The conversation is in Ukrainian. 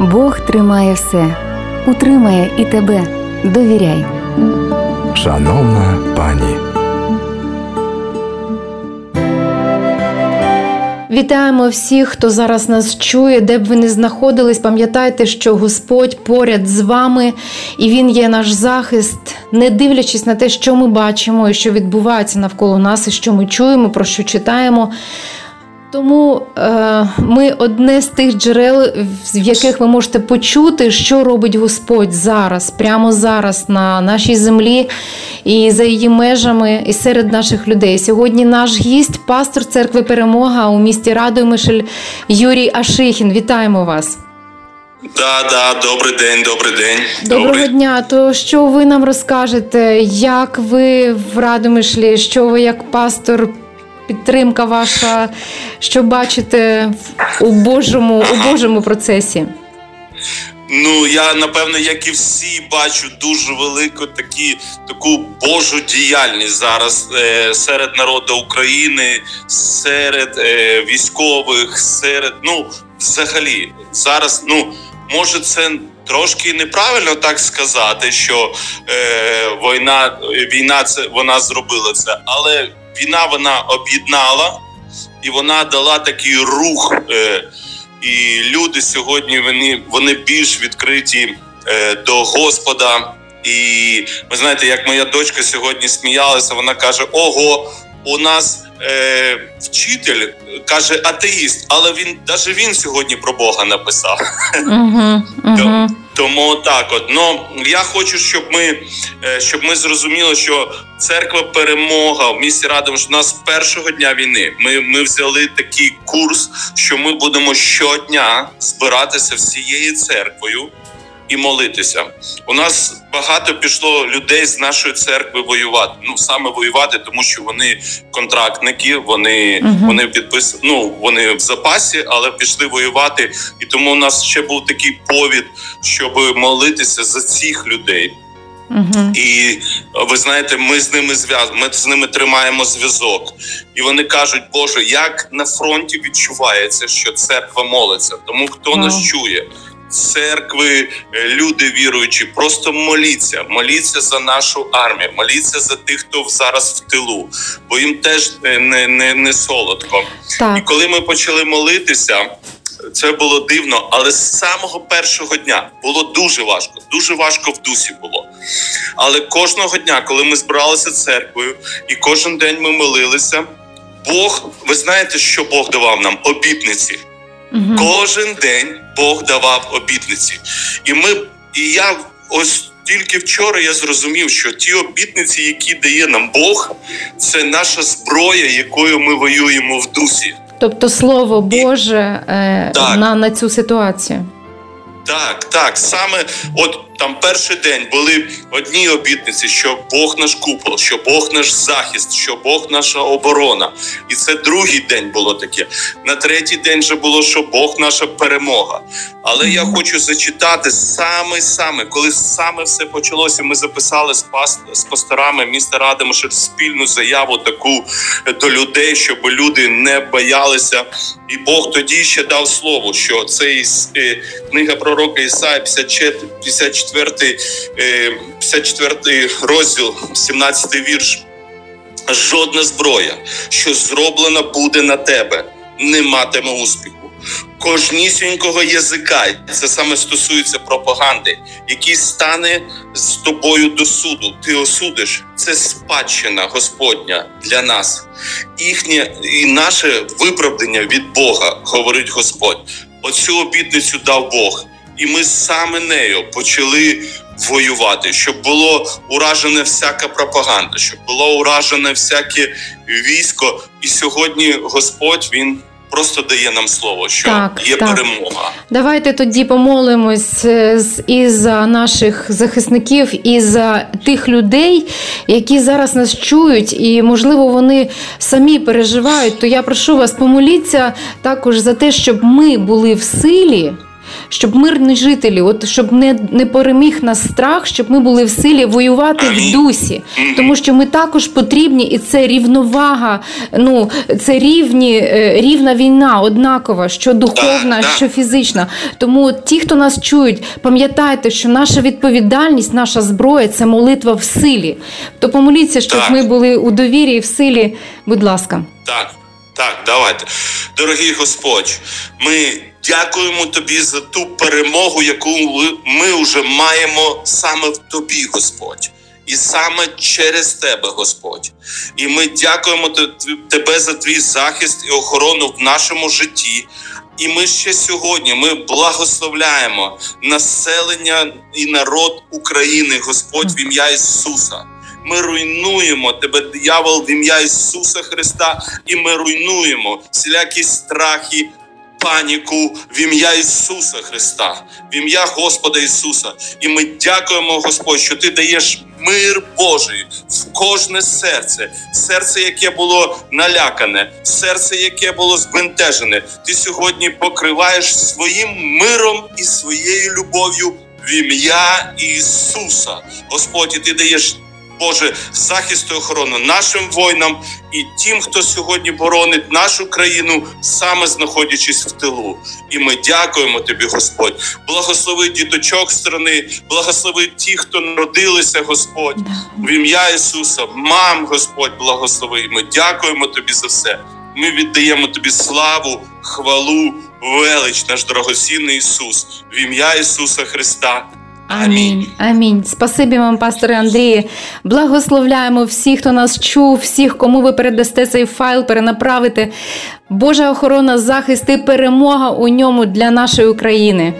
Бог тримає все, утримає і тебе. Довіряй. Шановна пані. Вітаємо всіх, хто зараз нас чує, де б ви не знаходились. Пам'ятайте, що Господь поряд з вами, і Він є наш захист, не дивлячись на те, що ми бачимо і що відбувається навколо нас, і що ми чуємо, про що читаємо. Тому е, ми одне з тих джерел, в яких ви можете почути, що робить Господь зараз, прямо зараз на нашій землі і за її межами, і серед наших людей. Сьогодні наш гість, пастор церкви Перемога у місті Радомишль Юрій Ашихін. Вітаємо вас. Да, да, добрий день, добрий день. Доброго добрий. дня. То що ви нам розкажете, як ви в Радомишлі, що ви як пастор? Підтримка ваша, що бачите у Божому у Божому процесі? Ну я напевно, як і всі, бачу дуже велику такі таку Божу діяльність зараз е, серед народу України, серед е, військових, серед ну взагалі зараз. Ну може, це трошки неправильно так сказати, що е, війна війна це вона зробила це, але війна вона об'єднала і вона дала такий рух. Е, і люди сьогодні вони вони більш відкриті е, до Господа. І ви знаєте, як моя дочка сьогодні сміялася, вона каже: Ого, у нас е, вчитель каже атеїст, але він навіть він сьогодні про Бога написав. Угу, угу. Тому так, от ну я хочу, щоб ми щоб ми зрозуміли, що церква перемога в місті Радом що у нас першого дня війни. Ми ми взяли такий курс, що ми будемо щодня збиратися всією церквою і молитися. У нас багато пішло людей з нашої церкви воювати. Ну саме воювати, тому що вони контрактники, вони uh-huh. вони підпис... ну, вони в запасі, але пішли воювати. І тому у нас ще був такий повід, щоб молитися за цих людей. Uh-huh. І ви знаєте, ми з ними зв'яз... ми з ними тримаємо зв'язок, і вони кажуть, Боже, як на фронті відчувається, що церква молиться. Тому хто uh-huh. нас чує, церкви, люди віруючі, просто моліться, моліться за нашу армію, моліться за тих, хто зараз в тилу, бо їм теж не не, не солодко. Так. І коли ми почали молитися. Це було дивно, але з самого першого дня було дуже важко, дуже важко в дусі було. Але кожного дня, коли ми збиралися церквою, і кожен день ми молилися, Бог, ви знаєте, що Бог давав нам? Обітниці. Угу. Кожен день Бог давав обітниці, і ми і я ось тільки вчора я зрозумів, що ті обітниці, які дає нам Бог, це наша зброя, якою ми воюємо в дусі. Тобто слово Боже е, на, на цю ситуацію. Так, так, саме от там перший день були одні обітниці, що Бог наш купол, що Бог наш захист, що Бог наша оборона. І це другий день було таке. На третій день вже було, що Бог наша перемога. Але я хочу зачитати саме саме, коли саме все почалося. Ми записали з паст з пасторами міста Радимошир спільну заяву таку до людей, щоб люди не боялися. І Бог тоді ще дав слово, що це книга пророка Ісая 54, 54, 54 розділ, 17 вірш. Жодна зброя, що зроблена буде на тебе, не матиме успіху. Кожнісінького язика, це саме стосується пропаганди, який стане з тобою до суду. Ти осудиш це спадщина Господня для нас, їхнє і наше виправдання від Бога, говорить Господь. Оцю обітницю дав Бог, і ми саме нею почали воювати, щоб було уражене всяка пропаганда, щоб було уражене всяке військо. І сьогодні Господь він. Просто дає нам слово, що так, є так. перемога. Давайте тоді помолимось і за наших захисників, і за тих людей, які зараз нас чують, і можливо вони самі переживають. То я прошу вас помоліться також за те, щоб ми були в силі. Щоб мирні жителі, от щоб не, не переміг нас страх, щоб ми були в силі воювати в дусі, тому що ми також потрібні, і це рівновага. Ну це рівні, е, рівна війна, однакова, що духовна, що фізична. Тому ті, хто нас чують, пам'ятайте, що наша відповідальність, наша зброя це молитва в силі. То помоліться, щоб ми були у довірі і в силі. Будь ласка. Так, так, давайте. Дорогий Господь, ми дякуємо тобі за ту перемогу, яку ми вже маємо саме в тобі, Господь. І саме через тебе, Господь. І ми дякуємо тебе за твій захист і охорону в нашому житті. І ми ще сьогодні ми благословляємо населення і народ України, Господь, в ім'я Ісуса. Ми руйнуємо тебе, диявол, в ім'я Ісуса Христа, і ми руйнуємо всілякі страхи, паніку в ім'я Ісуса Христа, в ім'я Господа Ісуса. І ми дякуємо, Господь, що Ти даєш мир Божий в кожне серце, серце, яке було налякане, серце, яке було збентежене. Ти сьогодні покриваєш своїм миром і своєю любов'ю в ім'я Ісуса. Господь, і ти даєш Боже, захист і охорону нашим воїнам і тим, хто сьогодні боронить нашу країну, саме знаходячись в тилу. І ми дякуємо тобі, Господь. Благослови діточок страни, благослови ті, хто народилися, Господь, в ім'я Ісуса, мам, Господь, благослови. І Ми дякуємо тобі за все. Ми віддаємо тобі славу, хвалу, велич, наш дорогоцінний Ісус, в ім'я Ісуса Христа. Амінь. Амінь. Спасибі вам, пасторе Андрії. Благословляємо всіх, хто нас чув, всіх, кому ви передасте цей файл, перенаправите. Божа охорона, захист і перемога у ньому для нашої України.